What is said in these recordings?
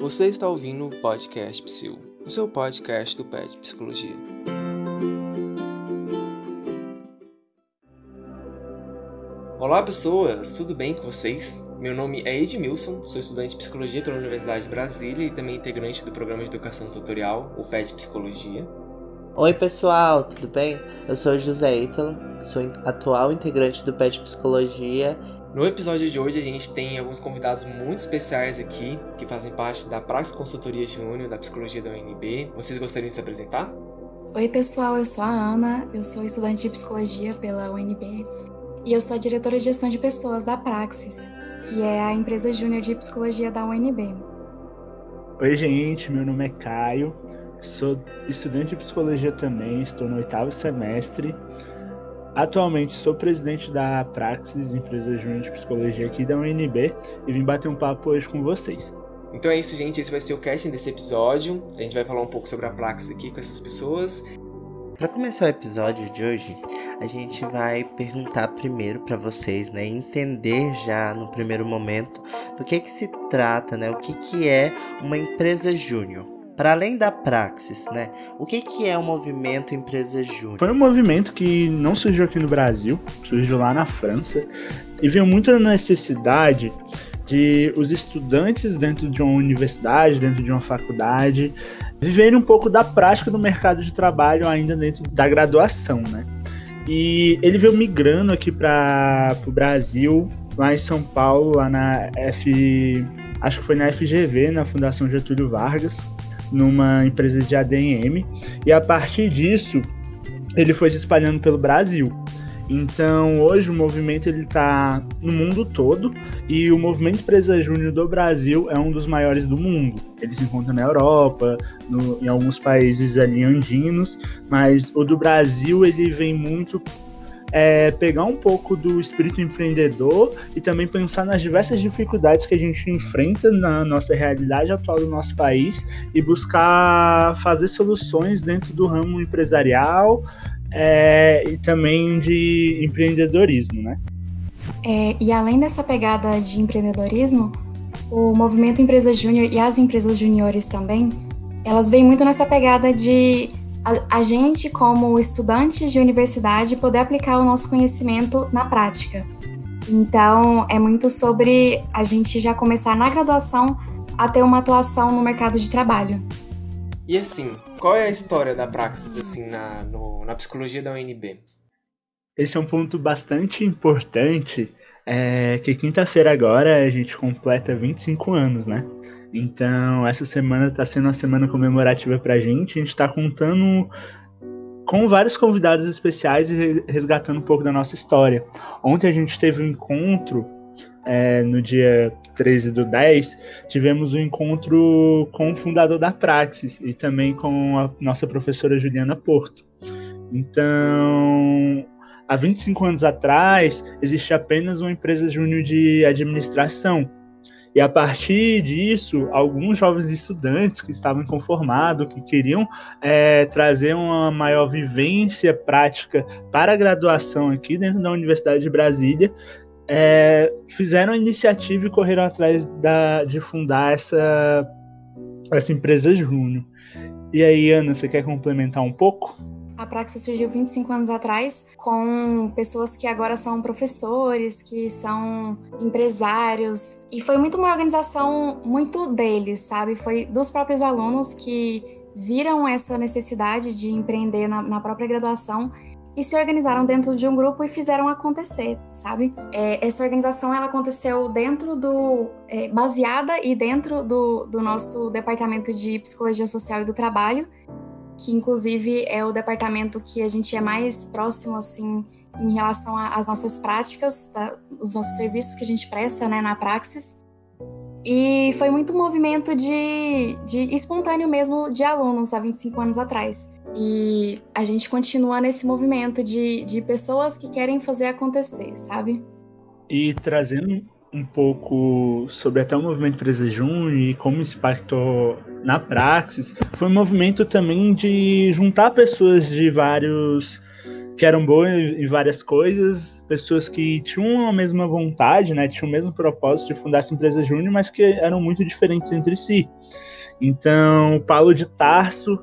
Você está ouvindo o podcast Psil, o seu podcast do PET Psicologia. Olá pessoas, tudo bem com vocês? Meu nome é Edmilson, sou estudante de Psicologia pela Universidade de Brasília e também integrante do programa de Educação Tutorial, o PET Psicologia. Oi pessoal, tudo bem? Eu sou José Ítalo, sou atual integrante do PET Psicologia no episódio de hoje a gente tem alguns convidados muito especiais aqui, que fazem parte da Praxis Consultoria Júnior da Psicologia da UNB. Vocês gostariam de se apresentar? Oi pessoal, eu sou a Ana, eu sou estudante de Psicologia pela UNB e eu sou a diretora de gestão de pessoas da Praxis, que é a empresa júnior de Psicologia da UNB. Oi gente, meu nome é Caio, sou estudante de Psicologia também, estou no oitavo semestre Atualmente sou presidente da Praxis, empresa júnior de psicologia aqui da UNB, e vim bater um papo hoje com vocês. Então é isso, gente. Esse vai ser o casting desse episódio. A gente vai falar um pouco sobre a Praxis aqui com essas pessoas. Para começar o episódio de hoje, a gente vai perguntar primeiro para vocês, né, entender já no primeiro momento do que que se trata, né, o que que é uma empresa júnior. Para além da praxis, né? O que, que é o movimento Empresa Júnior? Foi um movimento que não surgiu aqui no Brasil, surgiu lá na França e veio muito na necessidade de os estudantes dentro de uma universidade, dentro de uma faculdade, viverem um pouco da prática do mercado de trabalho ainda dentro da graduação, né? E ele veio migrando aqui para o Brasil, lá em São Paulo, lá na F. Acho que foi na FGV, na Fundação Getúlio Vargas numa empresa de ADM, e a partir disso ele foi se espalhando pelo Brasil. Então, hoje o movimento ele está no mundo todo e o movimento Empresa Júnior do Brasil é um dos maiores do mundo. Ele se encontra na Europa, no, em alguns países ali andinos, mas o do Brasil ele vem muito é, pegar um pouco do espírito empreendedor e também pensar nas diversas dificuldades que a gente enfrenta na nossa realidade atual do nosso país e buscar fazer soluções dentro do ramo empresarial é, e também de empreendedorismo, né? É, e além dessa pegada de empreendedorismo, o movimento Empresa Júnior e as empresas juniores também, elas vêm muito nessa pegada de a, a gente, como estudantes de universidade, poder aplicar o nosso conhecimento na prática. Então, é muito sobre a gente já começar na graduação a ter uma atuação no mercado de trabalho. E assim, qual é a história da Praxis assim na, no, na psicologia da UNB? Esse é um ponto bastante importante, é que quinta-feira agora a gente completa 25 anos, né? Então, essa semana está sendo uma semana comemorativa para a gente. A gente está contando com vários convidados especiais e resgatando um pouco da nossa história. Ontem a gente teve um encontro, é, no dia 13 do 10, tivemos um encontro com o fundador da Praxis e também com a nossa professora Juliana Porto. Então, há 25 anos atrás, existe apenas uma empresa júnior de administração e a partir disso, alguns jovens estudantes que estavam inconformados, que queriam é, trazer uma maior vivência prática para a graduação aqui dentro da Universidade de Brasília, é, fizeram a iniciativa e correram atrás da, de fundar essa, essa empresa Júnior. E aí, Ana, você quer complementar um pouco? A Praxis surgiu 25 anos atrás com pessoas que agora são professores, que são empresários. E foi muito uma organização muito deles, sabe? Foi dos próprios alunos que viram essa necessidade de empreender na, na própria graduação e se organizaram dentro de um grupo e fizeram acontecer, sabe? É, essa organização ela aconteceu dentro do é, baseada e dentro do, do nosso departamento de psicologia social e do trabalho que inclusive é o departamento que a gente é mais próximo assim em relação às nossas práticas, tá? os nossos serviços que a gente presta né, na Praxis. E foi muito movimento de, de espontâneo mesmo de alunos há 25 anos atrás. E a gente continua nesse movimento de, de pessoas que querem fazer acontecer, sabe? E trazendo um pouco sobre até o movimento Empresa Júnior e como isso impactou na praxis, foi um movimento também de juntar pessoas de vários que eram boas em várias coisas, pessoas que tinham a mesma vontade, né, tinham o mesmo propósito de fundar essa empresa júnior, mas que eram muito diferentes entre si. Então, Paulo de Tarso,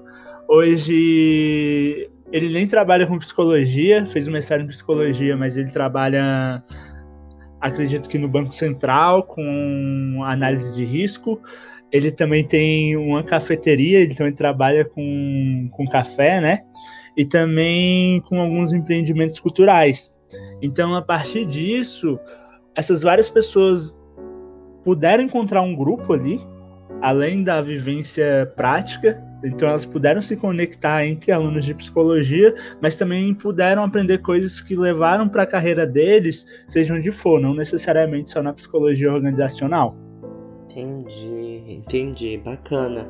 hoje ele nem trabalha com psicologia, fez um mestrado em psicologia, mas ele trabalha, acredito que no Banco Central, com análise de risco. Ele também tem uma cafeteria, ele também trabalha com, com café, né? E também com alguns empreendimentos culturais. Então, a partir disso, essas várias pessoas puderam encontrar um grupo ali, além da vivência prática, então elas puderam se conectar entre alunos de psicologia, mas também puderam aprender coisas que levaram para a carreira deles, seja onde for, não necessariamente só na psicologia organizacional. Entendi, entendi, bacana.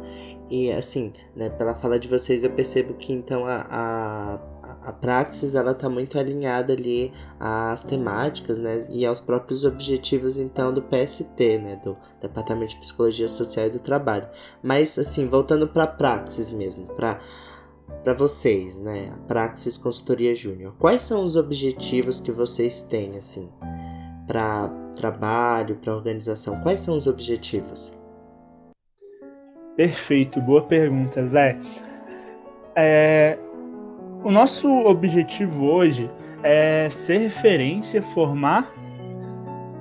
E assim, né, pela fala de vocês, eu percebo que então a, a, a Praxis ela tá muito alinhada ali às temáticas, né, e aos próprios objetivos então do PST, né, do Departamento de Psicologia Social e do Trabalho. Mas assim, voltando para a Praxis mesmo, para para vocês, né, a Praxis Consultoria Júnior. Quais são os objetivos que vocês têm assim para trabalho, para organização? Quais são os objetivos? Perfeito, boa pergunta, Zé. É, o nosso objetivo hoje é ser referência, formar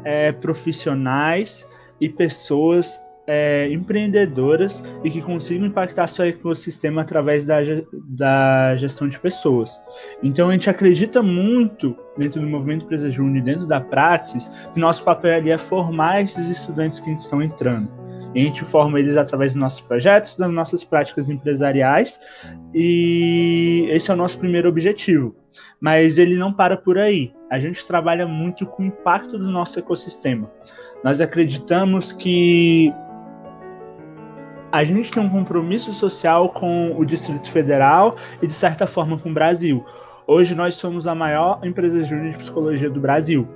é, profissionais e pessoas é, empreendedoras e que consigam impactar seu ecossistema através da, da gestão de pessoas. Então a gente acredita muito dentro do movimento Empresa Júnior, dentro da Praxis, que nosso papel ali é formar esses estudantes que estão entrando. A gente forma eles através dos nossos projetos, das nossas práticas empresariais, e esse é o nosso primeiro objetivo. Mas ele não para por aí. A gente trabalha muito com o impacto do nosso ecossistema. Nós acreditamos que a gente tem um compromisso social com o Distrito Federal e, de certa forma, com o Brasil. Hoje nós somos a maior empresa júnior de psicologia do Brasil.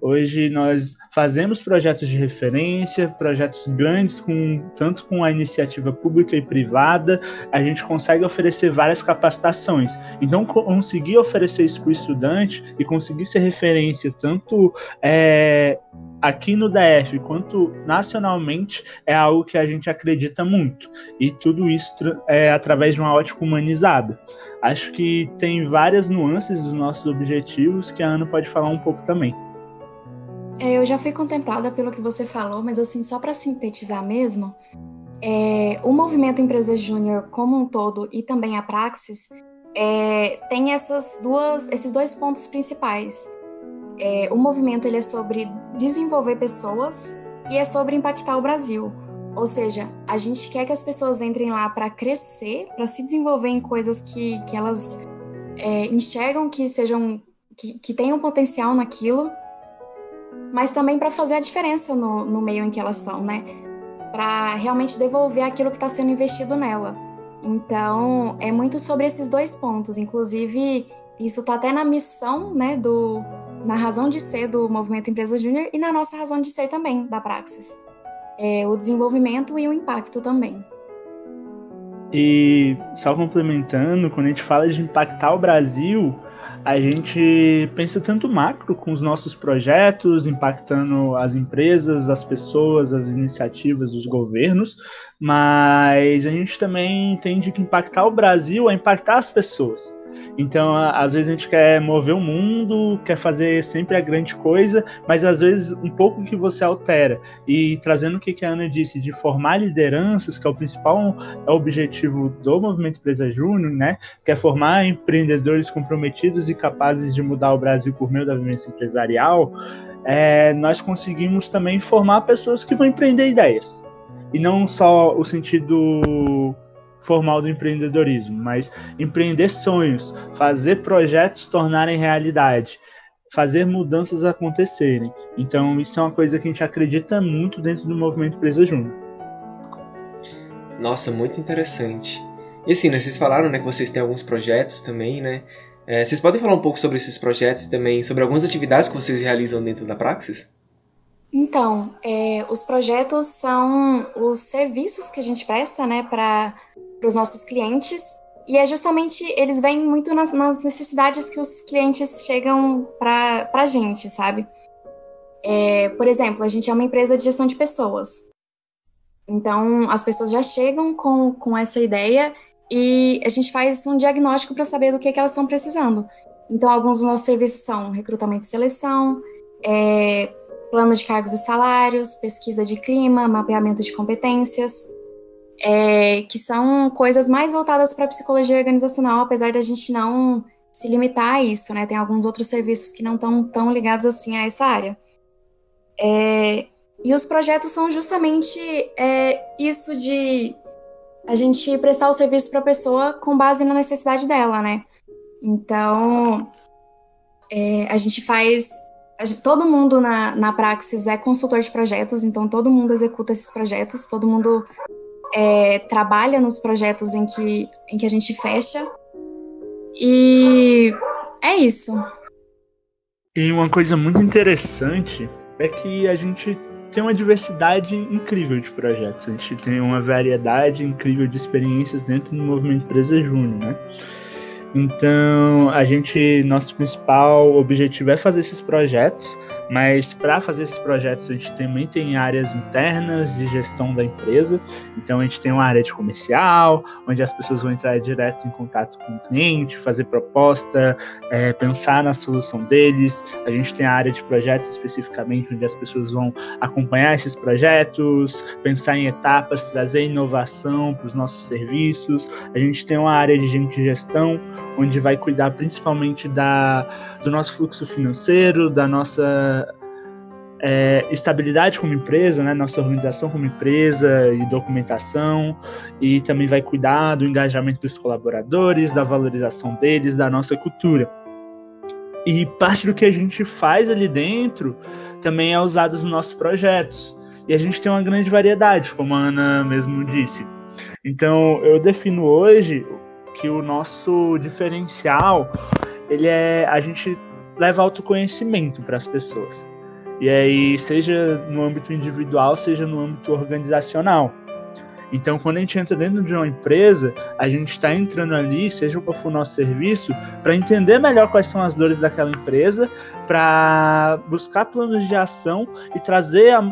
Hoje nós fazemos projetos de referência, projetos grandes, com, tanto com a iniciativa pública e privada, a gente consegue oferecer várias capacitações. Então, conseguir oferecer isso para o estudante e conseguir ser referência tanto é, aqui no DF quanto nacionalmente é algo que a gente acredita muito. E tudo isso é através de uma ótica humanizada. Acho que tem várias nuances dos nossos objetivos que a Ana pode falar um pouco também. É, eu já fui contemplada pelo que você falou, mas assim, só para sintetizar mesmo, é, o movimento Empresa Júnior como um todo e também a Praxis é, tem essas duas, esses dois pontos principais. É, o movimento ele é sobre desenvolver pessoas e é sobre impactar o Brasil. Ou seja, a gente quer que as pessoas entrem lá para crescer, para se desenvolver em coisas que, que elas é, enxergam que sejam que, que tenham potencial naquilo mas também para fazer a diferença no, no meio em que elas são, né? Para realmente devolver aquilo que está sendo investido nela. Então, é muito sobre esses dois pontos. Inclusive, isso está até na missão, né, do, na razão de ser do Movimento Empresa Júnior e na nossa razão de ser também, da Praxis. É, o desenvolvimento e o impacto também. E só complementando, quando a gente fala de impactar o Brasil, a gente pensa tanto macro com os nossos projetos, impactando as empresas, as pessoas, as iniciativas, os governos, mas a gente também entende que impactar o Brasil é impactar as pessoas. Então, às vezes a gente quer mover o mundo, quer fazer sempre a grande coisa, mas às vezes um pouco que você altera. E trazendo o que a Ana disse, de formar lideranças, que é o principal objetivo do Movimento Empresa Júnior, né? Que é formar empreendedores comprometidos e capazes de mudar o Brasil por meio da vivência empresarial. É, nós conseguimos também formar pessoas que vão empreender ideias. E não só o sentido formal do empreendedorismo, mas empreender sonhos, fazer projetos tornarem realidade, fazer mudanças acontecerem. Então, isso é uma coisa que a gente acredita muito dentro do movimento Empresa Júnior. Nossa, muito interessante. E assim, né, vocês falaram né, que vocês têm alguns projetos também, né? É, vocês podem falar um pouco sobre esses projetos e também sobre algumas atividades que vocês realizam dentro da Praxis? Então, é, os projetos são os serviços que a gente presta né, para para os nossos clientes E é justamente, eles vêm muito nas, nas necessidades que os clientes chegam para a gente, sabe? É, por exemplo, a gente é uma empresa de gestão de pessoas. Então, as pessoas já chegam com, com essa ideia e a gente faz um diagnóstico para saber do que, que elas estão precisando. Então, alguns dos nossos serviços são recrutamento e seleção, é, plano de cargos e salários, pesquisa de clima, mapeamento de competências, é, que são coisas mais voltadas para a psicologia organizacional, apesar da gente não se limitar a isso, né? Tem alguns outros serviços que não estão tão ligados assim a essa área. É, e os projetos são justamente é, isso de a gente prestar o serviço para a pessoa com base na necessidade dela, né? Então, é, a gente faz. A gente, todo mundo na, na Praxis é consultor de projetos, então todo mundo executa esses projetos, todo mundo é, trabalha nos projetos em que, em que a gente fecha. E é isso. E uma coisa muito interessante é que a gente tem uma diversidade incrível de projetos. A gente tem uma variedade incrível de experiências dentro do movimento Empresa Júnior, né? Então, a gente, nosso principal objetivo é fazer esses projetos, mas para fazer esses projetos a gente também tem áreas internas de gestão da empresa. Então, a gente tem uma área de comercial, onde as pessoas vão entrar direto em contato com o cliente, fazer proposta, é, pensar na solução deles. A gente tem a área de projetos especificamente, onde as pessoas vão acompanhar esses projetos, pensar em etapas, trazer inovação para os nossos serviços. A gente tem uma área de gente de gestão, onde vai cuidar principalmente da, do nosso fluxo financeiro, da nossa é, estabilidade como empresa, né, nossa organização como empresa e documentação, e também vai cuidar do engajamento dos colaboradores, da valorização deles, da nossa cultura. E parte do que a gente faz ali dentro também é usado nos nossos projetos. E a gente tem uma grande variedade, como a Ana mesmo disse. Então, eu defino hoje que o nosso diferencial ele é a gente leva autoconhecimento para as pessoas. E aí, seja no âmbito individual, seja no âmbito organizacional. Então, quando a gente entra dentro de uma empresa, a gente está entrando ali, seja qual for o nosso serviço, para entender melhor quais são as dores daquela empresa, para buscar planos de ação e trazer a,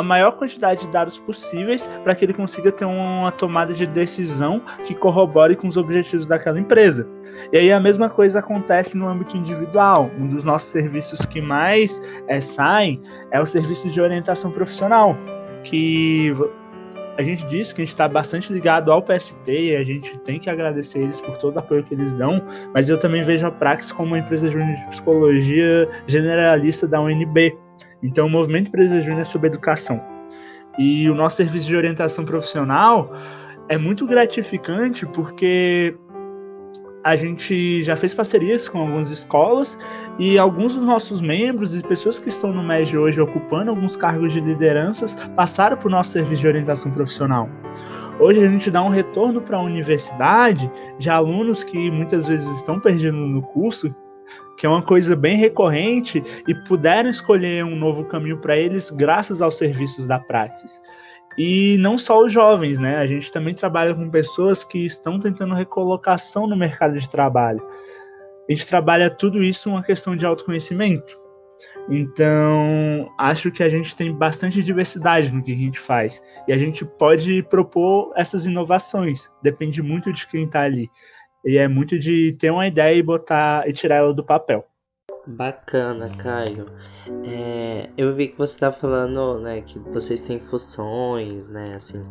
a maior quantidade de dados possíveis para que ele consiga ter uma tomada de decisão que corrobore com os objetivos daquela empresa. E aí a mesma coisa acontece no âmbito individual. Um dos nossos serviços que mais é, saem é o serviço de orientação profissional, que a gente disse que a gente está bastante ligado ao PST e a gente tem que agradecer eles por todo o apoio que eles dão, mas eu também vejo a Praxis como uma empresa de psicologia generalista da UNB. Então, o Movimento Empresa Júnior é sobre educação. E o nosso serviço de orientação profissional é muito gratificante porque a gente já fez parcerias com algumas escolas e alguns dos nossos membros e pessoas que estão no MEG hoje ocupando alguns cargos de lideranças passaram por nosso serviço de orientação profissional. Hoje a gente dá um retorno para a universidade de alunos que muitas vezes estão perdendo no curso, que é uma coisa bem recorrente e puderam escolher um novo caminho para eles graças aos serviços da Praxis. E não só os jovens, né? A gente também trabalha com pessoas que estão tentando recolocação no mercado de trabalho. A gente trabalha tudo isso uma questão de autoconhecimento. Então, acho que a gente tem bastante diversidade no que a gente faz. E a gente pode propor essas inovações. Depende muito de quem está ali. E é muito de ter uma ideia e botar e tirar ela do papel. Bacana, Caio. É, eu vi que você tá falando, né, que vocês têm funções, né, assim,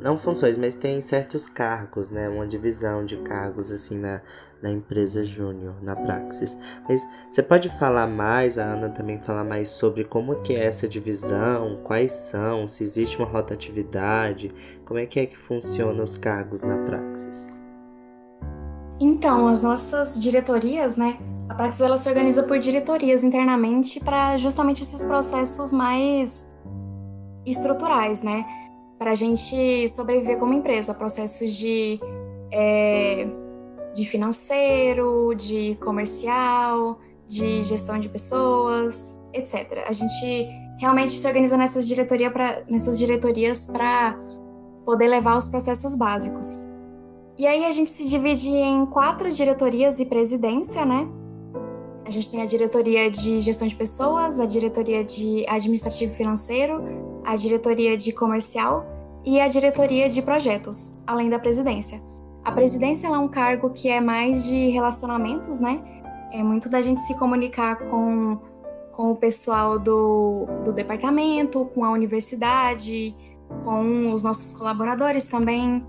não funções, mas tem certos cargos, né, uma divisão de cargos, assim, na, na empresa júnior, na Praxis. Mas você pode falar mais, a Ana também falar mais sobre como que é essa divisão, quais são, se existe uma rotatividade, como é que é que funciona os cargos na Praxis? Então, as nossas diretorias, né? A Praxis ela se organiza por diretorias internamente para justamente esses processos mais estruturais, né? Para a gente sobreviver como empresa, processos de, é, de financeiro, de comercial, de gestão de pessoas, etc. A gente realmente se organiza nessas, diretoria pra, nessas diretorias para poder levar os processos básicos. E aí a gente se divide em quatro diretorias e presidência, né? A gente tem a diretoria de gestão de pessoas, a diretoria de administrativo financeiro, a diretoria de comercial e a diretoria de projetos, além da presidência. A presidência é um cargo que é mais de relacionamentos, né? É muito da gente se comunicar com, com o pessoal do, do departamento, com a universidade, com os nossos colaboradores também.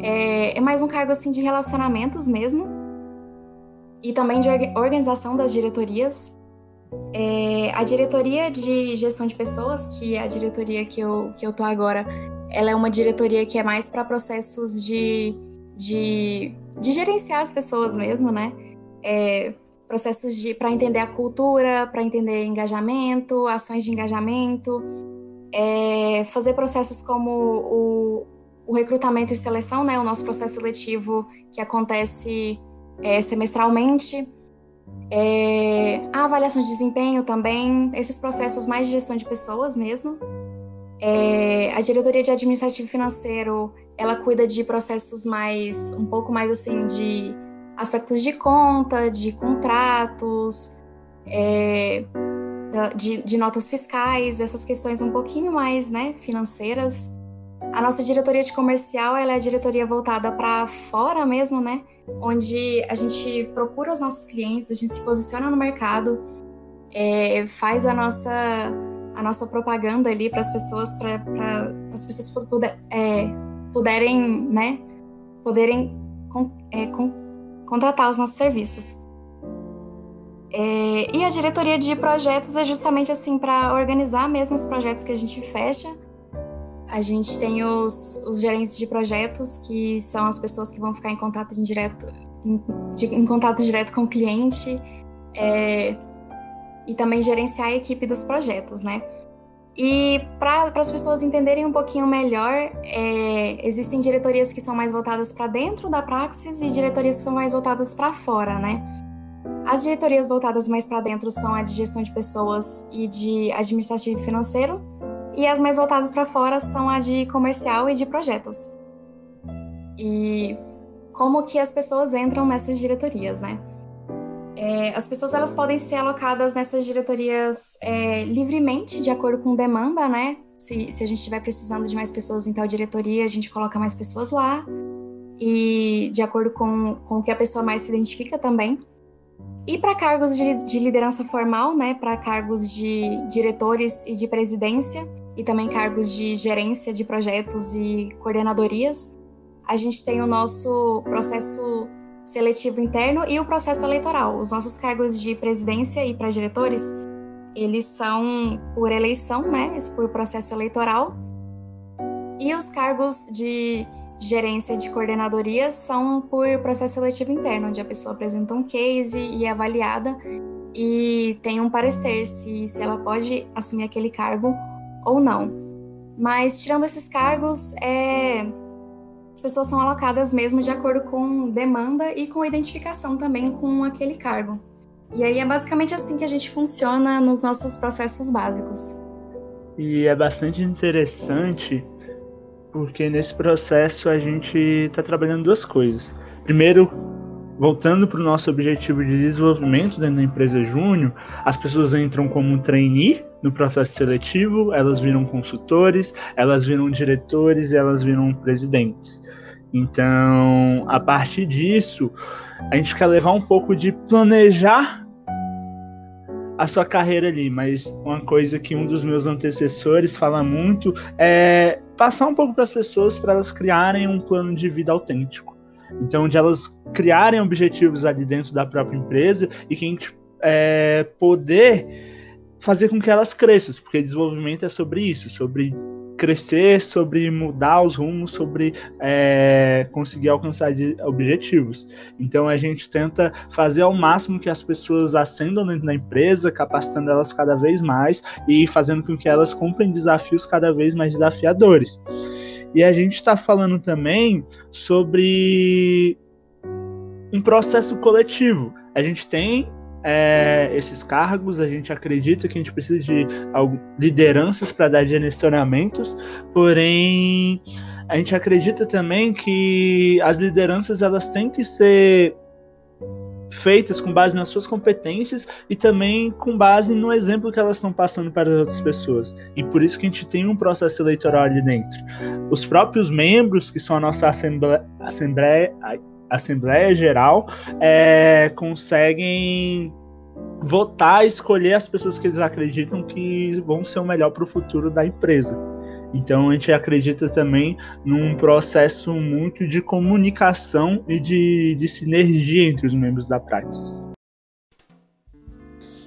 É, é mais um cargo assim de relacionamentos mesmo. E também de organização das diretorias. É, a diretoria de gestão de pessoas, que é a diretoria que eu, que eu tô agora, ela é uma diretoria que é mais para processos de, de, de, gerenciar as pessoas mesmo, né? É, processos de para entender a cultura, para entender engajamento, ações de engajamento, é, fazer processos como o, o, recrutamento e seleção, né? O nosso processo seletivo que acontece é, semestralmente. É, a avaliação de desempenho também, esses processos mais de gestão de pessoas mesmo. É, a diretoria de administrativo financeiro, ela cuida de processos mais, um pouco mais assim, de aspectos de conta, de contratos, é, de, de, notas fiscais, essas questões um pouquinho mais, né, financeiras. A nossa diretoria de comercial, ela é a diretoria voltada para fora mesmo, né, onde a gente procura os nossos clientes, a gente se posiciona no mercado, é, faz a nossa a nossa propaganda ali para as pessoas, para as pessoas puder, é, puderem, né, poderem é, con, contratar os nossos serviços. É, e a diretoria de projetos é justamente assim para organizar mesmo os projetos que a gente fecha. A gente tem os, os gerentes de projetos, que são as pessoas que vão ficar em contato direto, em, de, em contato direto com o cliente. É, e também gerenciar a equipe dos projetos, né? E para as pessoas entenderem um pouquinho melhor, é, existem diretorias que são mais voltadas para dentro da praxis e diretorias que são mais voltadas para fora, né? As diretorias voltadas mais para dentro são a de gestão de pessoas e de administrativo financeiro, e as mais voltadas para fora são a de comercial e de projetos. E como que as pessoas entram nessas diretorias, né? É, as pessoas elas podem ser alocadas nessas diretorias é, livremente, de acordo com demanda, né? Se, se a gente estiver precisando de mais pessoas em tal diretoria, a gente coloca mais pessoas lá. E de acordo com, com o que a pessoa mais se identifica também. E para cargos de, de, liderança formal, né? Para cargos de diretores e de presidência, e também cargos de gerência de projetos e coordenadorias, a gente tem o nosso processo seletivo interno e o processo eleitoral. Os nossos cargos de presidência e para diretores, eles são por eleição, né? Por processo eleitoral. E os cargos de gerência de coordenadoria são por processo seletivo interno, onde a pessoa apresenta um case e é avaliada e tem um parecer se, se ela pode assumir aquele cargo ou não. Mas tirando esses cargos, é, as pessoas são alocadas mesmo de acordo com demanda e com identificação também com aquele cargo. E aí é basicamente assim que a gente funciona nos nossos processos básicos. E é bastante interessante porque nesse processo a gente está trabalhando duas coisas. Primeiro, voltando para o nosso objetivo de desenvolvimento dentro da empresa Júnior, as pessoas entram como trainee no processo seletivo, elas viram consultores, elas viram diretores, elas viram presidentes. Então, a partir disso, a gente quer levar um pouco de planejar a sua carreira ali, mas uma coisa que um dos meus antecessores fala muito é passar um pouco para as pessoas para elas criarem um plano de vida autêntico. Então, de elas criarem objetivos ali dentro da própria empresa e que a gente é, poder fazer com que elas cresçam, porque desenvolvimento é sobre isso, sobre crescer, sobre mudar os rumos, sobre é, conseguir alcançar objetivos. Então a gente tenta fazer ao máximo que as pessoas ascendam dentro da empresa, capacitando elas cada vez mais e fazendo com que elas comprem desafios cada vez mais desafiadores. E a gente está falando também sobre um processo coletivo. A gente tem é, esses cargos, a gente acredita que a gente precisa de lideranças para dar direcionamentos, porém a gente acredita também que as lideranças elas têm que ser feitas com base nas suas competências e também com base no exemplo que elas estão passando para as outras pessoas. E por isso que a gente tem um processo eleitoral ali dentro. Os próprios membros, que são a nossa Assembleia, assembleia, assembleia Geral, é, conseguem votar, escolher as pessoas que eles acreditam que vão ser o melhor para o futuro da empresa. Então a gente acredita também num processo muito de comunicação e de, de sinergia entre os membros da Praxis.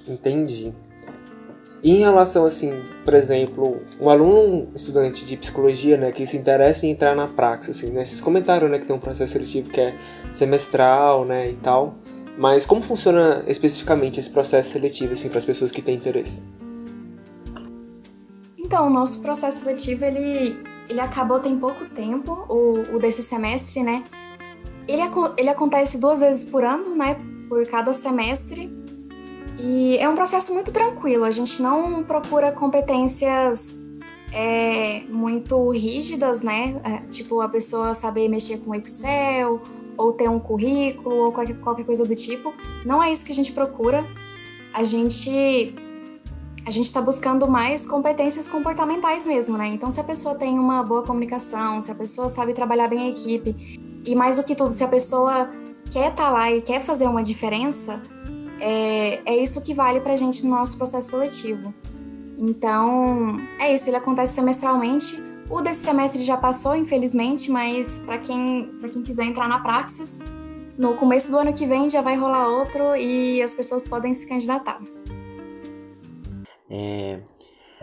Entendi. E em relação, assim, por exemplo, um aluno, estudante de psicologia, né, que se interessa em entrar na Praxis, assim, né, vocês comentaram, né, que tem um processo seletivo que é semestral, né, e tal, mas como funciona especificamente esse processo seletivo, assim, para as pessoas que têm interesse? Então, o nosso processo seletivo, ele, ele acabou tem pouco tempo, o, o desse semestre, né? Ele, ele acontece duas vezes por ano, né? Por cada semestre. E é um processo muito tranquilo, a gente não procura competências é, muito rígidas, né? É, tipo, a pessoa saber mexer com Excel, ou ter um currículo, ou qualquer, qualquer coisa do tipo. Não é isso que a gente procura. A gente a gente está buscando mais competências comportamentais mesmo, né? Então, se a pessoa tem uma boa comunicação, se a pessoa sabe trabalhar bem a equipe, e mais do que tudo, se a pessoa quer estar tá lá e quer fazer uma diferença, é, é isso que vale para a gente no nosso processo seletivo. Então, é isso, ele acontece semestralmente. O desse semestre já passou, infelizmente, mas para quem, quem quiser entrar na Praxis, no começo do ano que vem já vai rolar outro e as pessoas podem se candidatar. É,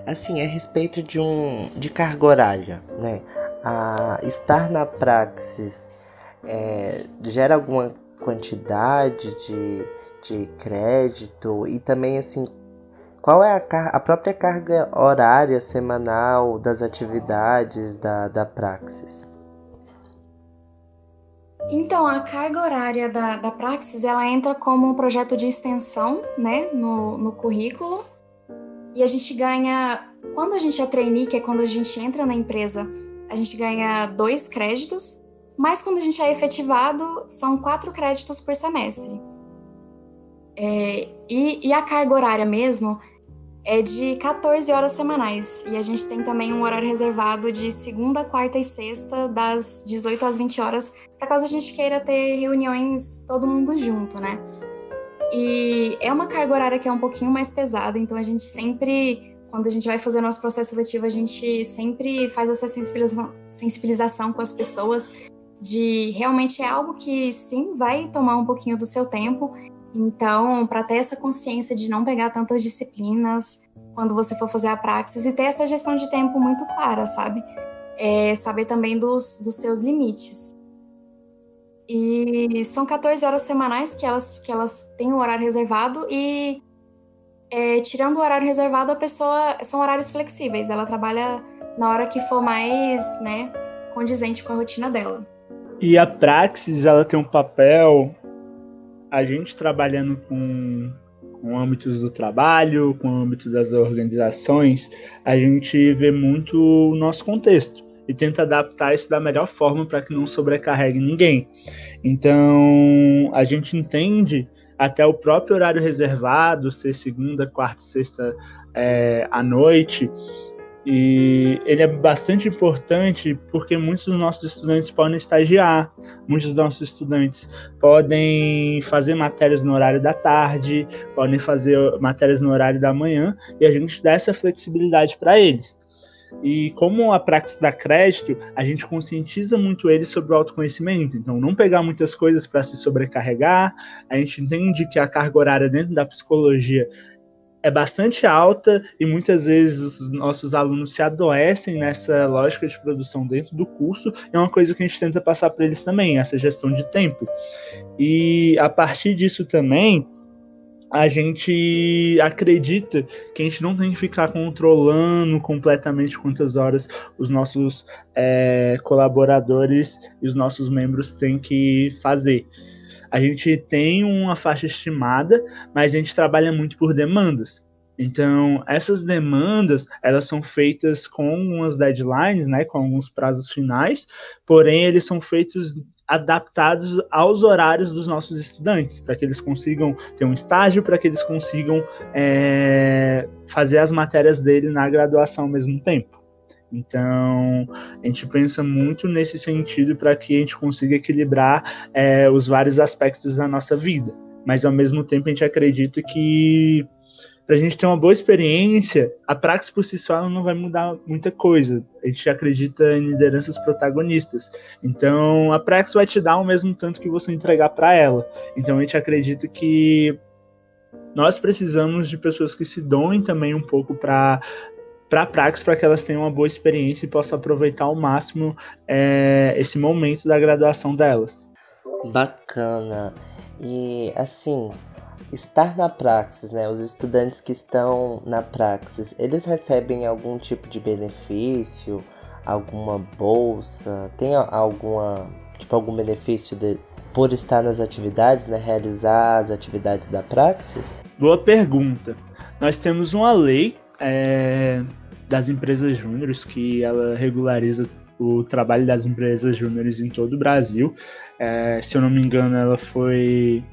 assim, a respeito de um de carga horária, né? A estar na praxis é, gera alguma quantidade de, de crédito e também assim qual é a, a própria carga horária semanal das atividades da, da praxis? Então, a carga horária da, da Praxis, ela entra como um projeto de extensão, né, no, no currículo, e a gente ganha, quando a gente é trainee, que é quando a gente entra na empresa, a gente ganha dois créditos, mas quando a gente é efetivado, são quatro créditos por semestre. É, e, e a carga horária mesmo é de 14 horas semanais. E a gente tem também um horário reservado de segunda, quarta e sexta, das 18 às 20 horas, para caso a gente queira ter reuniões todo mundo junto, né? E é uma carga horária que é um pouquinho mais pesada, então a gente sempre, quando a gente vai fazer o nosso processo seletivo, a gente sempre faz essa sensibilização, sensibilização com as pessoas de realmente é algo que sim vai tomar um pouquinho do seu tempo. Então, para ter essa consciência de não pegar tantas disciplinas quando você for fazer a praxis e ter essa gestão de tempo muito clara, sabe? É saber também dos, dos seus limites. E são 14 horas semanais que elas, que elas têm um horário reservado e é, tirando o horário reservado, a pessoa são horários flexíveis. Ela trabalha na hora que for mais, né, condizente com a rotina dela. E a praxis, ela tem um papel a gente trabalhando com, com âmbitos do trabalho, com âmbito das organizações, a gente vê muito o nosso contexto e tenta adaptar isso da melhor forma para que não sobrecarregue ninguém. Então, a gente entende até o próprio horário reservado, ser segunda, quarta, sexta é, à noite, e ele é bastante importante porque muitos dos nossos estudantes podem estagiar, muitos dos nossos estudantes podem fazer matérias no horário da tarde, podem fazer matérias no horário da manhã, e a gente dá essa flexibilidade para eles. E como a praxis dá crédito, a gente conscientiza muito eles sobre o autoconhecimento. Então, não pegar muitas coisas para se sobrecarregar. A gente entende que a carga horária dentro da psicologia é bastante alta e muitas vezes os nossos alunos se adoecem nessa lógica de produção dentro do curso. É uma coisa que a gente tenta passar para eles também, essa gestão de tempo. E a partir disso também, a gente acredita que a gente não tem que ficar controlando completamente quantas horas os nossos é, colaboradores e os nossos membros têm que fazer. A gente tem uma faixa estimada, mas a gente trabalha muito por demandas. Então, essas demandas, elas são feitas com algumas deadlines, né, com alguns prazos finais, porém eles são feitos adaptados aos horários dos nossos estudantes, para que eles consigam ter um estágio, para que eles consigam é, fazer as matérias dele na graduação ao mesmo tempo. Então, a gente pensa muito nesse sentido para que a gente consiga equilibrar é, os vários aspectos da nossa vida. Mas, ao mesmo tempo, a gente acredita que para a gente ter uma boa experiência, a praxe por si só não vai mudar muita coisa. A gente acredita em lideranças protagonistas. Então, a praxe vai te dar o mesmo tanto que você entregar para ela. Então, a gente acredita que nós precisamos de pessoas que se doem também um pouco para para a Prax para que elas tenham uma boa experiência e possam aproveitar ao máximo é, esse momento da graduação delas. Bacana. E assim, estar na Praxis, né? Os estudantes que estão na Praxis, eles recebem algum tipo de benefício, alguma bolsa, tem alguma tipo algum benefício de, por estar nas atividades, né? Realizar as atividades da Praxis? Boa pergunta. Nós temos uma lei é, das empresas júniores que ela regulariza o trabalho das empresas júniores em todo o Brasil. É, se eu não me engano, ela foi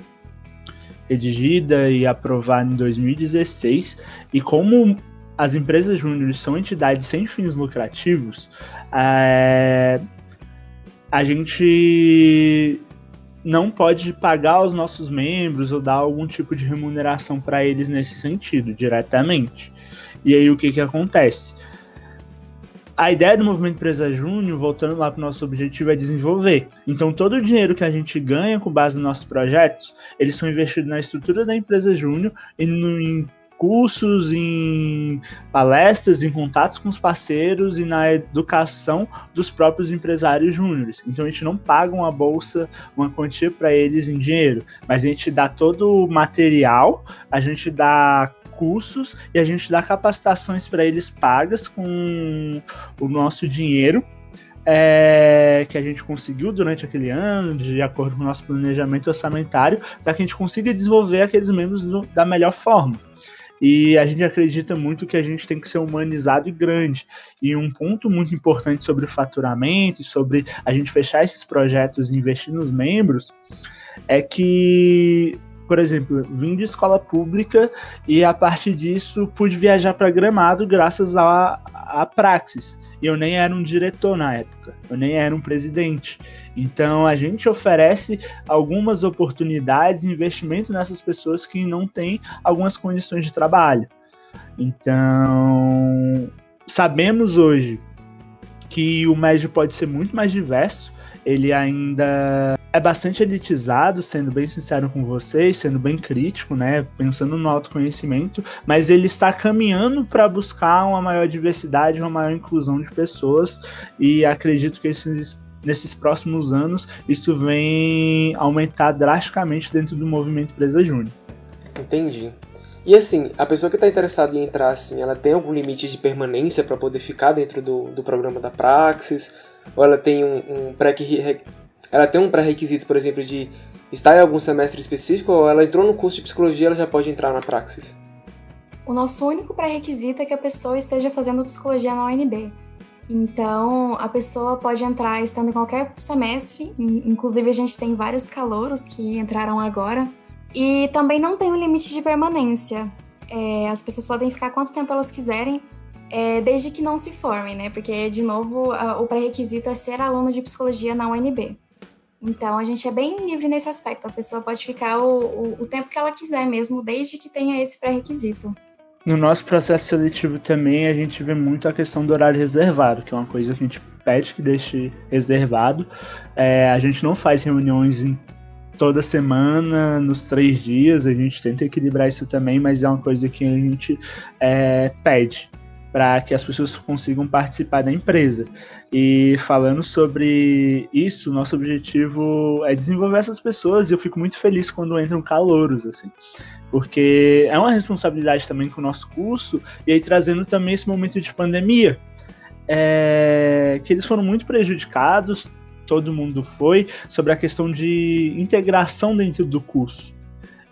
redigida e aprovada em 2016, e como as empresas júniores são entidades sem fins lucrativos, é, a gente não pode pagar aos nossos membros ou dar algum tipo de remuneração para eles nesse sentido, diretamente. E aí o que, que acontece? a ideia do movimento Empresa Júnior, voltando lá para o nosso objetivo, é desenvolver. Então, todo o dinheiro que a gente ganha com base nos nossos projetos, eles são investidos na estrutura da empresa Júnior e no, em cursos, em palestras, em contatos com os parceiros e na educação dos próprios empresários júniores. Então a gente não paga uma bolsa, uma quantia para eles em dinheiro, mas a gente dá todo o material, a gente dá cursos e a gente dá capacitações para eles pagas com o nosso dinheiro. É, que a gente conseguiu durante aquele ano, de acordo com o nosso planejamento orçamentário, para que a gente consiga desenvolver aqueles membros do, da melhor forma. E a gente acredita muito que a gente tem que ser humanizado e grande. E um ponto muito importante sobre o faturamento sobre a gente fechar esses projetos e investir nos membros é que por exemplo, vim de escola pública e a partir disso pude viajar para Gramado graças à, à Praxis. E eu nem era um diretor na época, eu nem era um presidente. Então a gente oferece algumas oportunidades de investimento nessas pessoas que não têm algumas condições de trabalho. Então, sabemos hoje que o médio pode ser muito mais diverso, ele ainda é bastante elitizado, sendo bem sincero com vocês, sendo bem crítico, né, pensando no autoconhecimento, mas ele está caminhando para buscar uma maior diversidade, uma maior inclusão de pessoas e acredito que esses nesses próximos anos isso vem aumentar drasticamente dentro do movimento Empresa Júnior. Entendi. E assim, a pessoa que está interessada em entrar assim, ela tem algum limite de permanência para poder ficar dentro do, do programa da Praxis? Ou ela tem um, um ela tem um pré-requisito, por exemplo, de estar em algum semestre específico, ou ela entrou no curso de psicologia, ela já pode entrar na Praxis? O nosso único pré-requisito é que a pessoa esteja fazendo psicologia na UNB. Então, a pessoa pode entrar estando em qualquer semestre, inclusive a gente tem vários calouros que entraram agora, e também não tem um limite de permanência. É, as pessoas podem ficar quanto tempo elas quiserem, é, desde que não se formem, né? Porque, de novo, a, o pré-requisito é ser aluno de psicologia na UNB. Então a gente é bem livre nesse aspecto. A pessoa pode ficar o, o, o tempo que ela quiser mesmo, desde que tenha esse pré-requisito. No nosso processo seletivo também a gente vê muito a questão do horário reservado, que é uma coisa que a gente pede que deixe reservado. É, a gente não faz reuniões em toda semana, nos três dias, a gente tenta equilibrar isso também, mas é uma coisa que a gente é, pede para que as pessoas consigam participar da empresa. E falando sobre isso, nosso objetivo é desenvolver essas pessoas e eu fico muito feliz quando entram calouros, assim, porque é uma responsabilidade também com o nosso curso e aí trazendo também esse momento de pandemia, é, que eles foram muito prejudicados, todo mundo foi sobre a questão de integração dentro do curso.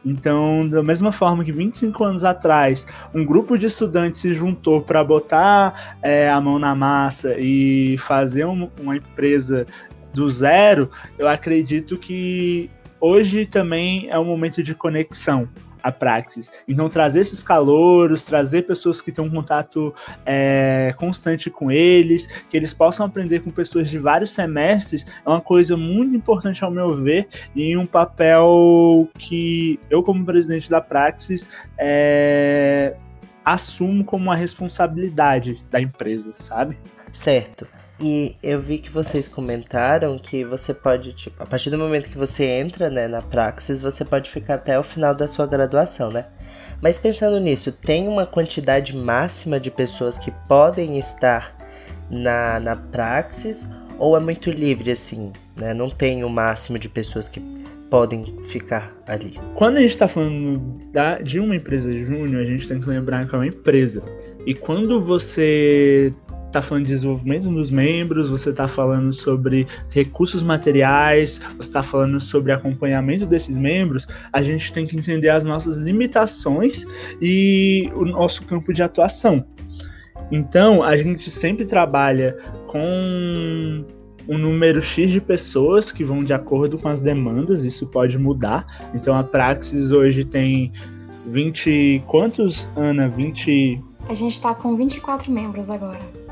Então, da mesma forma que 25 anos atrás, um grupo de estudantes se juntou para botar é, a mão na massa e fazer um, uma empresa do zero, eu acredito que hoje também é um momento de conexão a Praxis. Então, trazer esses calouros, trazer pessoas que têm um contato é, constante com eles, que eles possam aprender com pessoas de vários semestres, é uma coisa muito importante, ao meu ver, e um papel que eu, como presidente da Praxis, é, assumo como uma responsabilidade da empresa, sabe? Certo. E eu vi que vocês comentaram que você pode, tipo, a partir do momento que você entra né, na Praxis, você pode ficar até o final da sua graduação, né? Mas pensando nisso, tem uma quantidade máxima de pessoas que podem estar na, na Praxis ou é muito livre assim, né? Não tem o máximo de pessoas que podem ficar ali. Quando a gente está falando da, de uma empresa júnior, a gente tem que lembrar que é uma empresa. E quando você está falando de desenvolvimento dos membros, você está falando sobre recursos materiais, você está falando sobre acompanhamento desses membros, a gente tem que entender as nossas limitações e o nosso campo de atuação. Então, a gente sempre trabalha com um número X de pessoas que vão de acordo com as demandas, isso pode mudar. Então, a Praxis hoje tem 20. Quantos, Ana? 20. A gente está com 24 membros agora.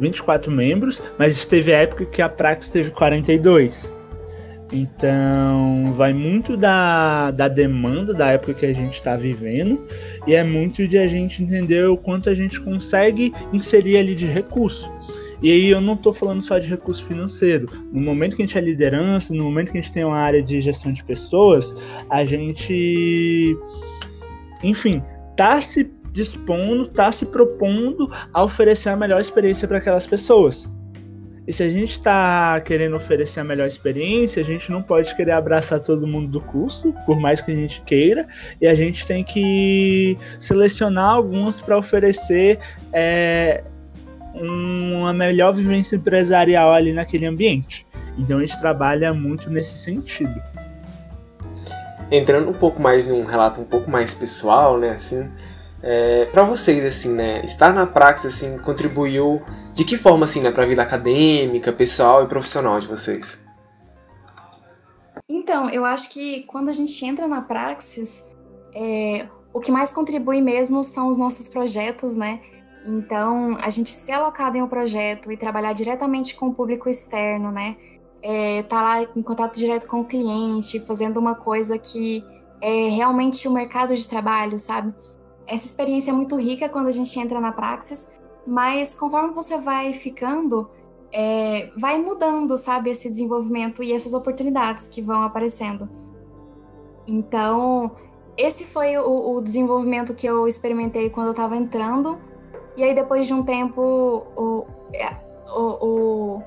24 membros, mas teve época que a Praxis teve 42. Então, vai muito da, da demanda da época que a gente está vivendo e é muito de a gente entender o quanto a gente consegue inserir ali de recurso. E aí eu não estou falando só de recurso financeiro. No momento que a gente é liderança, no momento que a gente tem uma área de gestão de pessoas, a gente, enfim, tá se dispondo, está se propondo a oferecer a melhor experiência para aquelas pessoas. E se a gente está querendo oferecer a melhor experiência, a gente não pode querer abraçar todo mundo do curso, por mais que a gente queira, e a gente tem que selecionar alguns para oferecer é, uma melhor vivência empresarial ali naquele ambiente. Então a gente trabalha muito nesse sentido. Entrando um pouco mais num relato um pouco mais pessoal, né, assim, é, para vocês, assim, né, estar na praxis, assim, contribuiu de que forma, assim, né, para a vida acadêmica, pessoal e profissional de vocês? Então, eu acho que quando a gente entra na praxis, é, o que mais contribui mesmo são os nossos projetos, né? Então, a gente ser alocado em um projeto e trabalhar diretamente com o público externo, né? É, tá lá em contato direto com o cliente, fazendo uma coisa que é realmente o mercado de trabalho, sabe? Essa experiência é muito rica quando a gente entra na praxis, mas conforme você vai ficando, é, vai mudando, sabe, esse desenvolvimento e essas oportunidades que vão aparecendo. Então, esse foi o, o desenvolvimento que eu experimentei quando eu estava entrando. E aí, depois de um tempo, o, é, o, o,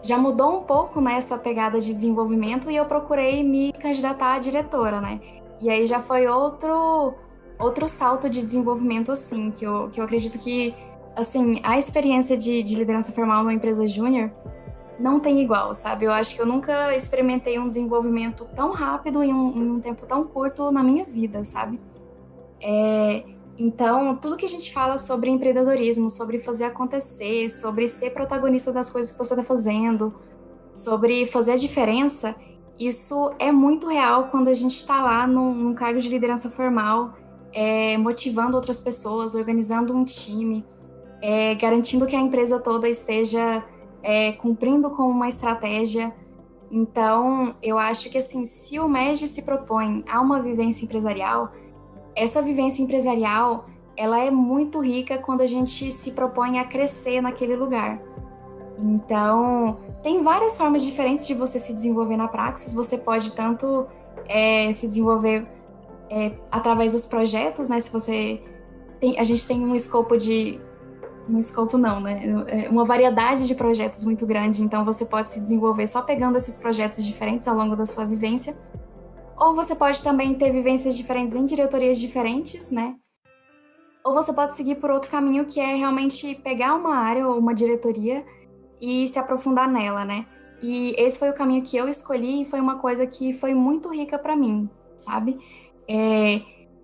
já mudou um pouco né, essa pegada de desenvolvimento e eu procurei me candidatar a diretora, né? E aí já foi outro outro salto de desenvolvimento, assim, que eu, que eu acredito que, assim, a experiência de, de liderança formal numa empresa júnior não tem igual, sabe? Eu acho que eu nunca experimentei um desenvolvimento tão rápido em um, em um tempo tão curto na minha vida, sabe? É, então, tudo que a gente fala sobre empreendedorismo, sobre fazer acontecer, sobre ser protagonista das coisas que você está fazendo, sobre fazer a diferença, isso é muito real quando a gente está lá num, num cargo de liderança formal é, motivando outras pessoas, organizando um time, é, garantindo que a empresa toda esteja é, cumprindo com uma estratégia. Então, eu acho que assim, se o MEG se propõe a uma vivência empresarial, essa vivência empresarial ela é muito rica quando a gente se propõe a crescer naquele lugar. Então, tem várias formas diferentes de você se desenvolver na praxis. Você pode tanto é, se desenvolver é, através dos projetos, né? Se você tem, a gente tem um escopo de um escopo não, né? É uma variedade de projetos muito grande, então você pode se desenvolver só pegando esses projetos diferentes ao longo da sua vivência. Ou você pode também ter vivências diferentes em diretorias diferentes, né? Ou você pode seguir por outro caminho que é realmente pegar uma área ou uma diretoria e se aprofundar nela, né? E esse foi o caminho que eu escolhi e foi uma coisa que foi muito rica para mim, sabe? É,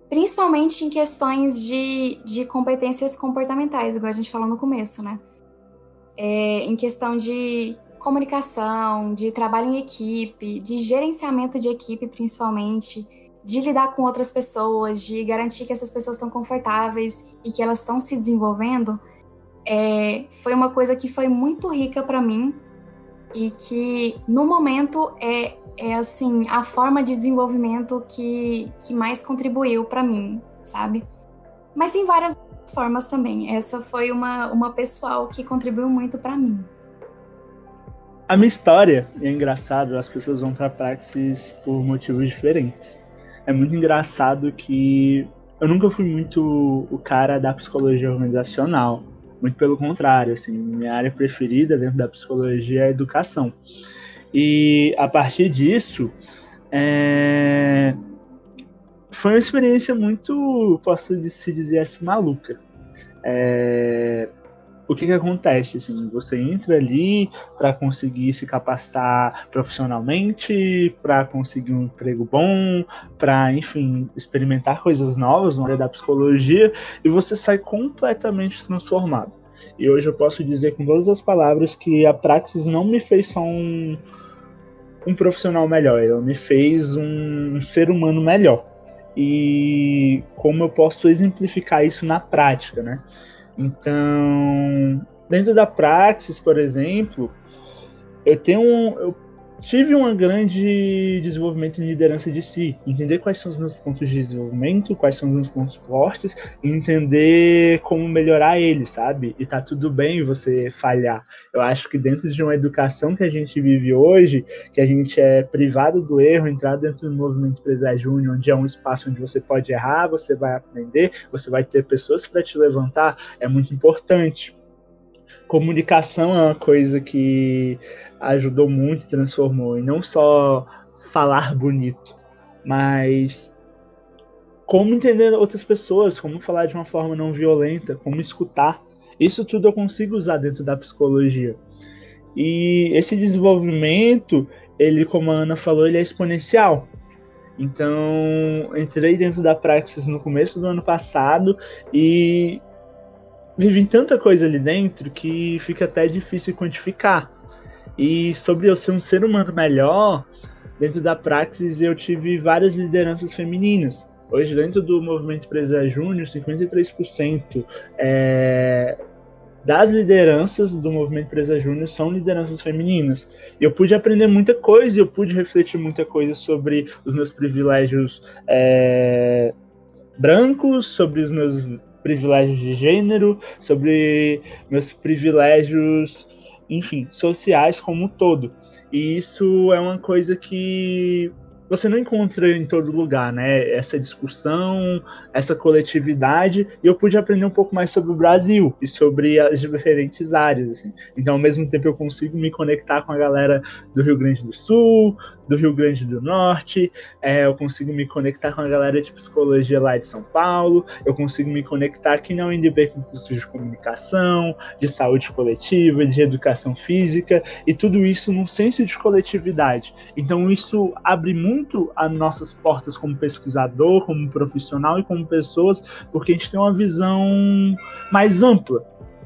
principalmente em questões de, de competências comportamentais, igual a gente falou no começo, né? É, em questão de comunicação, de trabalho em equipe, de gerenciamento de equipe, principalmente, de lidar com outras pessoas, de garantir que essas pessoas estão confortáveis e que elas estão se desenvolvendo, é, foi uma coisa que foi muito rica para mim e que no momento é, é assim a forma de desenvolvimento que, que mais contribuiu para mim, sabe? Mas tem várias formas também. Essa foi uma, uma pessoal que contribuiu muito para mim. A minha história é engraçado, as pessoas vão para praxis por motivos diferentes. É muito engraçado que eu nunca fui muito o cara da psicologia organizacional. Muito pelo contrário, assim, minha área preferida dentro da psicologia é a educação. E a partir disso, é... foi uma experiência muito, posso se dizer assim, maluca. É o que, que acontece? Assim, você entra ali para conseguir se capacitar profissionalmente, para conseguir um emprego bom, para, enfim, experimentar coisas novas na área da psicologia, e você sai completamente transformado. E hoje eu posso dizer com todas as palavras que a Praxis não me fez só um, um profissional melhor, ela me fez um, ser humano melhor. E como eu posso exemplificar isso na prática, né? Então, dentro da Praxis, por exemplo, eu tenho um, eu tive um grande desenvolvimento em liderança de si, entender quais são os meus pontos de desenvolvimento, quais são os meus pontos fortes, entender como melhorar eles, sabe? E tá tudo bem você falhar. Eu acho que dentro de uma educação que a gente vive hoje, que a gente é privado do erro, entrar dentro do movimento empresário júnior, onde é um espaço onde você pode errar, você vai aprender, você vai ter pessoas para te levantar, é muito importante comunicação é uma coisa que ajudou muito transformou. E não só falar bonito, mas como entender outras pessoas, como falar de uma forma não violenta, como escutar. Isso tudo eu consigo usar dentro da psicologia. E esse desenvolvimento, ele, como a Ana falou, ele é exponencial. Então, entrei dentro da Praxis no começo do ano passado e vivi tanta coisa ali dentro que fica até difícil quantificar. E sobre eu ser um ser humano melhor, dentro da Praxis eu tive várias lideranças femininas. Hoje, dentro do movimento Empresa Júnior, 53% é, das lideranças do movimento Empresa Júnior são lideranças femininas. E eu pude aprender muita coisa, eu pude refletir muita coisa sobre os meus privilégios é, brancos, sobre os meus privilégios de gênero, sobre meus privilégios enfim, sociais como um todo. E isso é uma coisa que você não encontra em todo lugar, né? Essa discussão, essa coletividade, e eu pude aprender um pouco mais sobre o Brasil e sobre as diferentes áreas, assim. Então, ao mesmo tempo, eu consigo me conectar com a galera do Rio Grande do Sul, do Rio Grande do Norte, é, eu consigo me conectar com a galera de psicologia lá de São Paulo, eu consigo me conectar aqui na UNB com cursos de comunicação, de saúde coletiva, de educação física, e tudo isso num senso de coletividade. Então isso abre muito as nossas portas como pesquisador, como profissional e como pessoas, porque a gente tem uma visão mais ampla,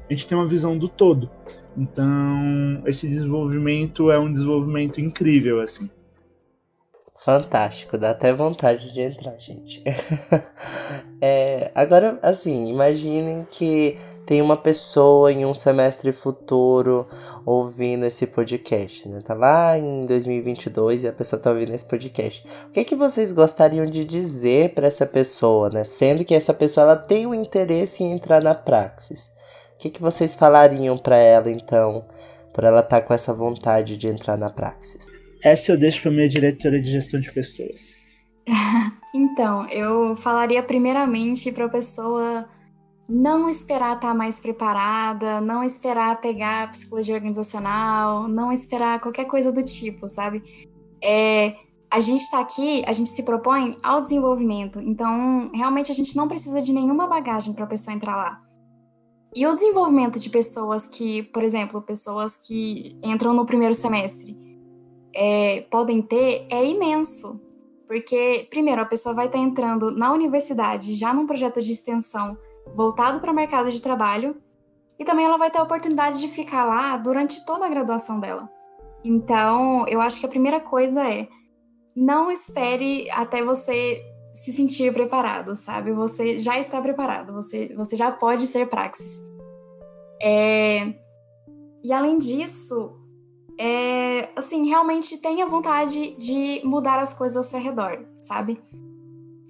a gente tem uma visão do todo. Então, esse desenvolvimento é um desenvolvimento incrível, assim. Fantástico, dá até vontade de entrar, gente. é, agora, assim, imaginem que tem uma pessoa em um semestre futuro ouvindo esse podcast, né? Tá lá em 2022 e a pessoa tá ouvindo esse podcast. O que é que vocês gostariam de dizer para essa pessoa, né? Sendo que essa pessoa ela tem um interesse em entrar na praxis. O que é que vocês falariam para ela então, para ela estar tá com essa vontade de entrar na praxis? Essa eu deixo para minha diretora de gestão de pessoas. então, eu falaria primeiramente para a pessoa não esperar estar tá mais preparada, não esperar pegar psicologia organizacional, não esperar qualquer coisa do tipo, sabe? É, a gente está aqui, a gente se propõe ao desenvolvimento, então realmente a gente não precisa de nenhuma bagagem para a pessoa entrar lá. E o desenvolvimento de pessoas que, por exemplo, pessoas que entram no primeiro semestre é, podem ter é imenso. Porque, primeiro, a pessoa vai estar entrando na universidade já num projeto de extensão voltado para o mercado de trabalho, e também ela vai ter a oportunidade de ficar lá durante toda a graduação dela. Então, eu acho que a primeira coisa é não espere até você se sentir preparado, sabe? Você já está preparado, você, você já pode ser praxis. É... E além disso, é, assim, realmente tenha vontade de mudar as coisas ao seu redor, sabe?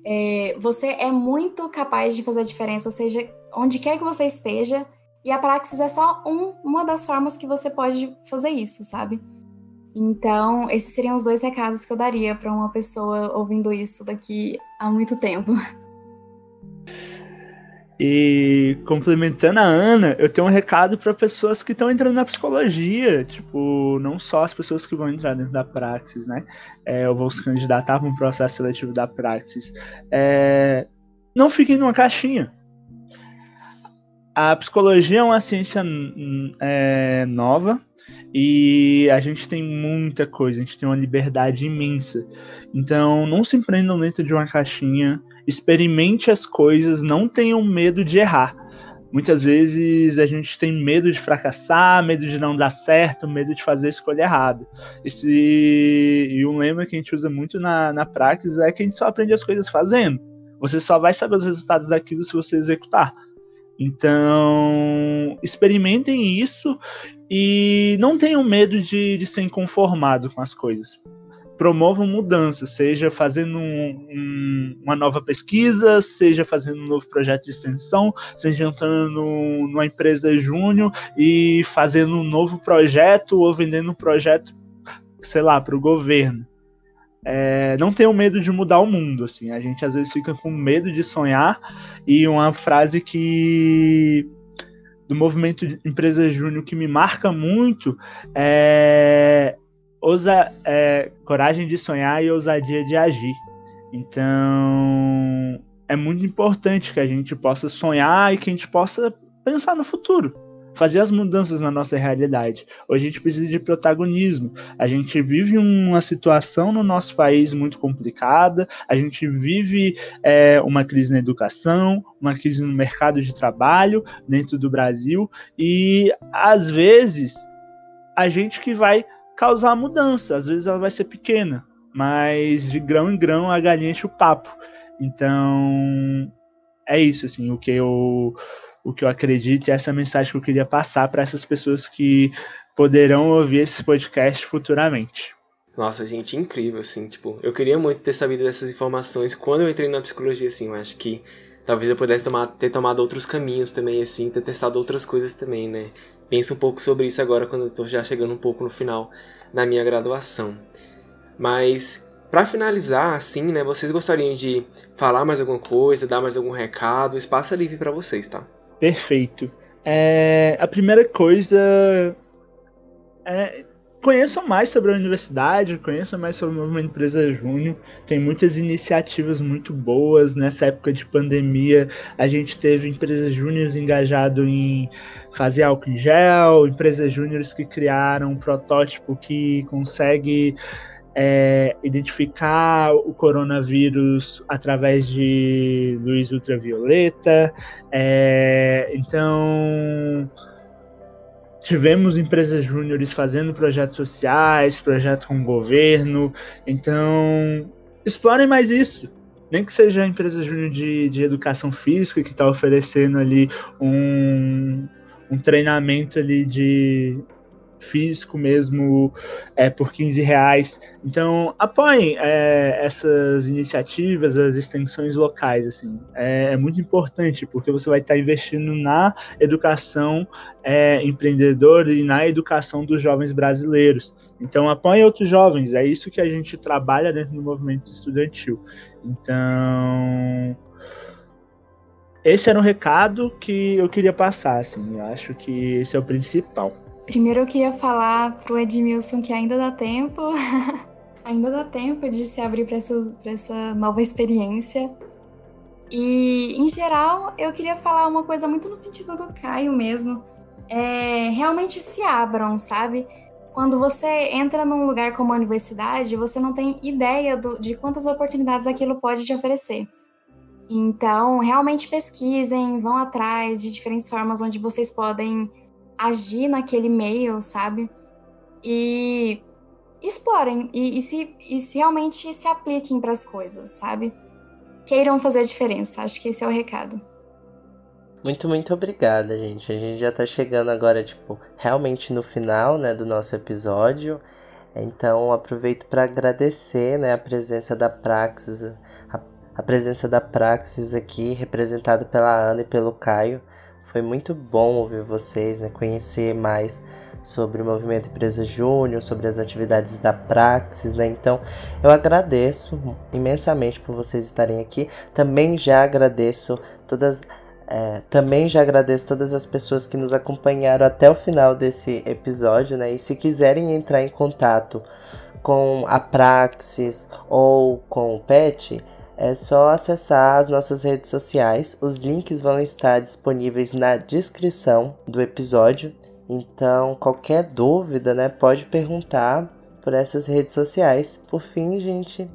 É, você é muito capaz de fazer a diferença, seja onde quer que você esteja, e a praxis é só um, uma das formas que você pode fazer isso, sabe? Então, esses seriam os dois recados que eu daria para uma pessoa ouvindo isso daqui a muito tempo. E complementando a Ana, eu tenho um recado para pessoas que estão entrando na psicologia, tipo, não só as pessoas que vão entrar dentro da praxis, né? É, ou vão se candidatar para um processo seletivo da praxis. É, não fiquem numa caixinha. A psicologia é uma ciência é, nova, e a gente tem muita coisa, a gente tem uma liberdade imensa. Então, não se empreendam dentro de uma caixinha, experimente as coisas, não tenham medo de errar. Muitas vezes a gente tem medo de fracassar, medo de não dar certo, medo de fazer a escolha errada. Esse, e um lema que a gente usa muito na, na praxis é que a gente só aprende as coisas fazendo. Você só vai saber os resultados daquilo se você executar. Então, experimentem isso e não tenham medo de, de ser inconformado com as coisas. Promovam mudanças, seja fazendo um, um, uma nova pesquisa, seja fazendo um novo projeto de extensão, seja entrando numa empresa júnior e fazendo um novo projeto ou vendendo um projeto, sei lá, para o governo. É, não tenham medo de mudar o mundo, assim. A gente às vezes fica com medo de sonhar e uma frase que do movimento de empresa júnior que me marca muito é, ousa, é coragem de sonhar e ousadia de agir. Então é muito importante que a gente possa sonhar e que a gente possa pensar no futuro fazer as mudanças na nossa realidade. Hoje a gente precisa de protagonismo. A gente vive uma situação no nosso país muito complicada, a gente vive é, uma crise na educação, uma crise no mercado de trabalho dentro do Brasil, e às vezes a gente que vai causar mudança, às vezes ela vai ser pequena, mas de grão em grão a galinha enche o papo. Então, é isso, assim, o que eu o que eu acredito e essa mensagem que eu queria passar para essas pessoas que poderão ouvir esse podcast futuramente. Nossa, gente, incrível, assim, tipo, eu queria muito ter sabido dessas informações quando eu entrei na psicologia, assim, eu acho que talvez eu pudesse tomar, ter tomado outros caminhos também, assim, ter testado outras coisas também, né? Penso um pouco sobre isso agora quando tô já chegando um pouco no final da minha graduação. Mas, para finalizar, assim, né, vocês gostariam de falar mais alguma coisa, dar mais algum recado? Espaço é livre para vocês, tá? Perfeito. É, a primeira coisa é conheçam mais sobre a universidade, conheçam mais sobre uma empresa júnior. Tem muitas iniciativas muito boas. Nessa época de pandemia, a gente teve empresas júniores engajado em fazer álcool em gel, empresas júniores que criaram um protótipo que consegue é, identificar o coronavírus através de luz ultravioleta. É, então, tivemos empresas júniores fazendo projetos sociais, projetos com o governo. Então, explorem mais isso. Nem que seja a empresa júnior de, de educação física que está oferecendo ali um, um treinamento ali de físico mesmo é, por 15 reais. Então, apoiem é, essas iniciativas, as extensões locais, assim. É, é, muito importante, porque você vai estar investindo na educação é, empreendedora e na educação dos jovens brasileiros. Então, apoiem outros jovens, é isso que a gente trabalha dentro do movimento estudantil. Então, esse era um recado que eu queria passar, assim, eu acho que esse é o principal. Primeiro eu queria falar pro Edmilson que ainda dá tempo, ainda dá tempo de se abrir para essa, essa nova experiência. E, em geral, eu queria falar uma coisa muito no sentido do Caio mesmo. É, realmente se abram, sabe? Quando você entra num lugar como a universidade, você não tem ideia do, de quantas oportunidades aquilo pode te oferecer. Então, realmente pesquisem, vão atrás de diferentes formas onde vocês podem agir naquele meio, sabe? E explorem e, e, se, e se realmente se apliquem para as coisas, sabe? Queiram fazer a diferença. Acho que esse é o recado. Muito, muito obrigada, gente. A gente já tá chegando agora, tipo, realmente no final, né, do nosso episódio. Então, aproveito para agradecer, né, a presença da Praxis, a, a presença da Praxis aqui, representado pela Ana e pelo Caio. Foi muito bom ouvir vocês, né, conhecer mais sobre o movimento Empresa Júnior, sobre as atividades da Praxis, né? Então, eu agradeço imensamente por vocês estarem aqui. Também já agradeço todas é, também já agradeço todas as pessoas que nos acompanharam até o final desse episódio, né? E se quiserem entrar em contato com a Praxis ou com o PET, é só acessar as nossas redes sociais. Os links vão estar disponíveis na descrição do episódio. Então, qualquer dúvida, né, pode perguntar por essas redes sociais. Por fim, gente,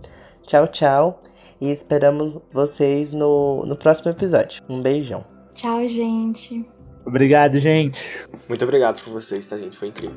tchau, tchau. E esperamos vocês no, no próximo episódio. Um beijão. Tchau, gente. Obrigado, gente. Muito obrigado por vocês, tá, gente? Foi incrível.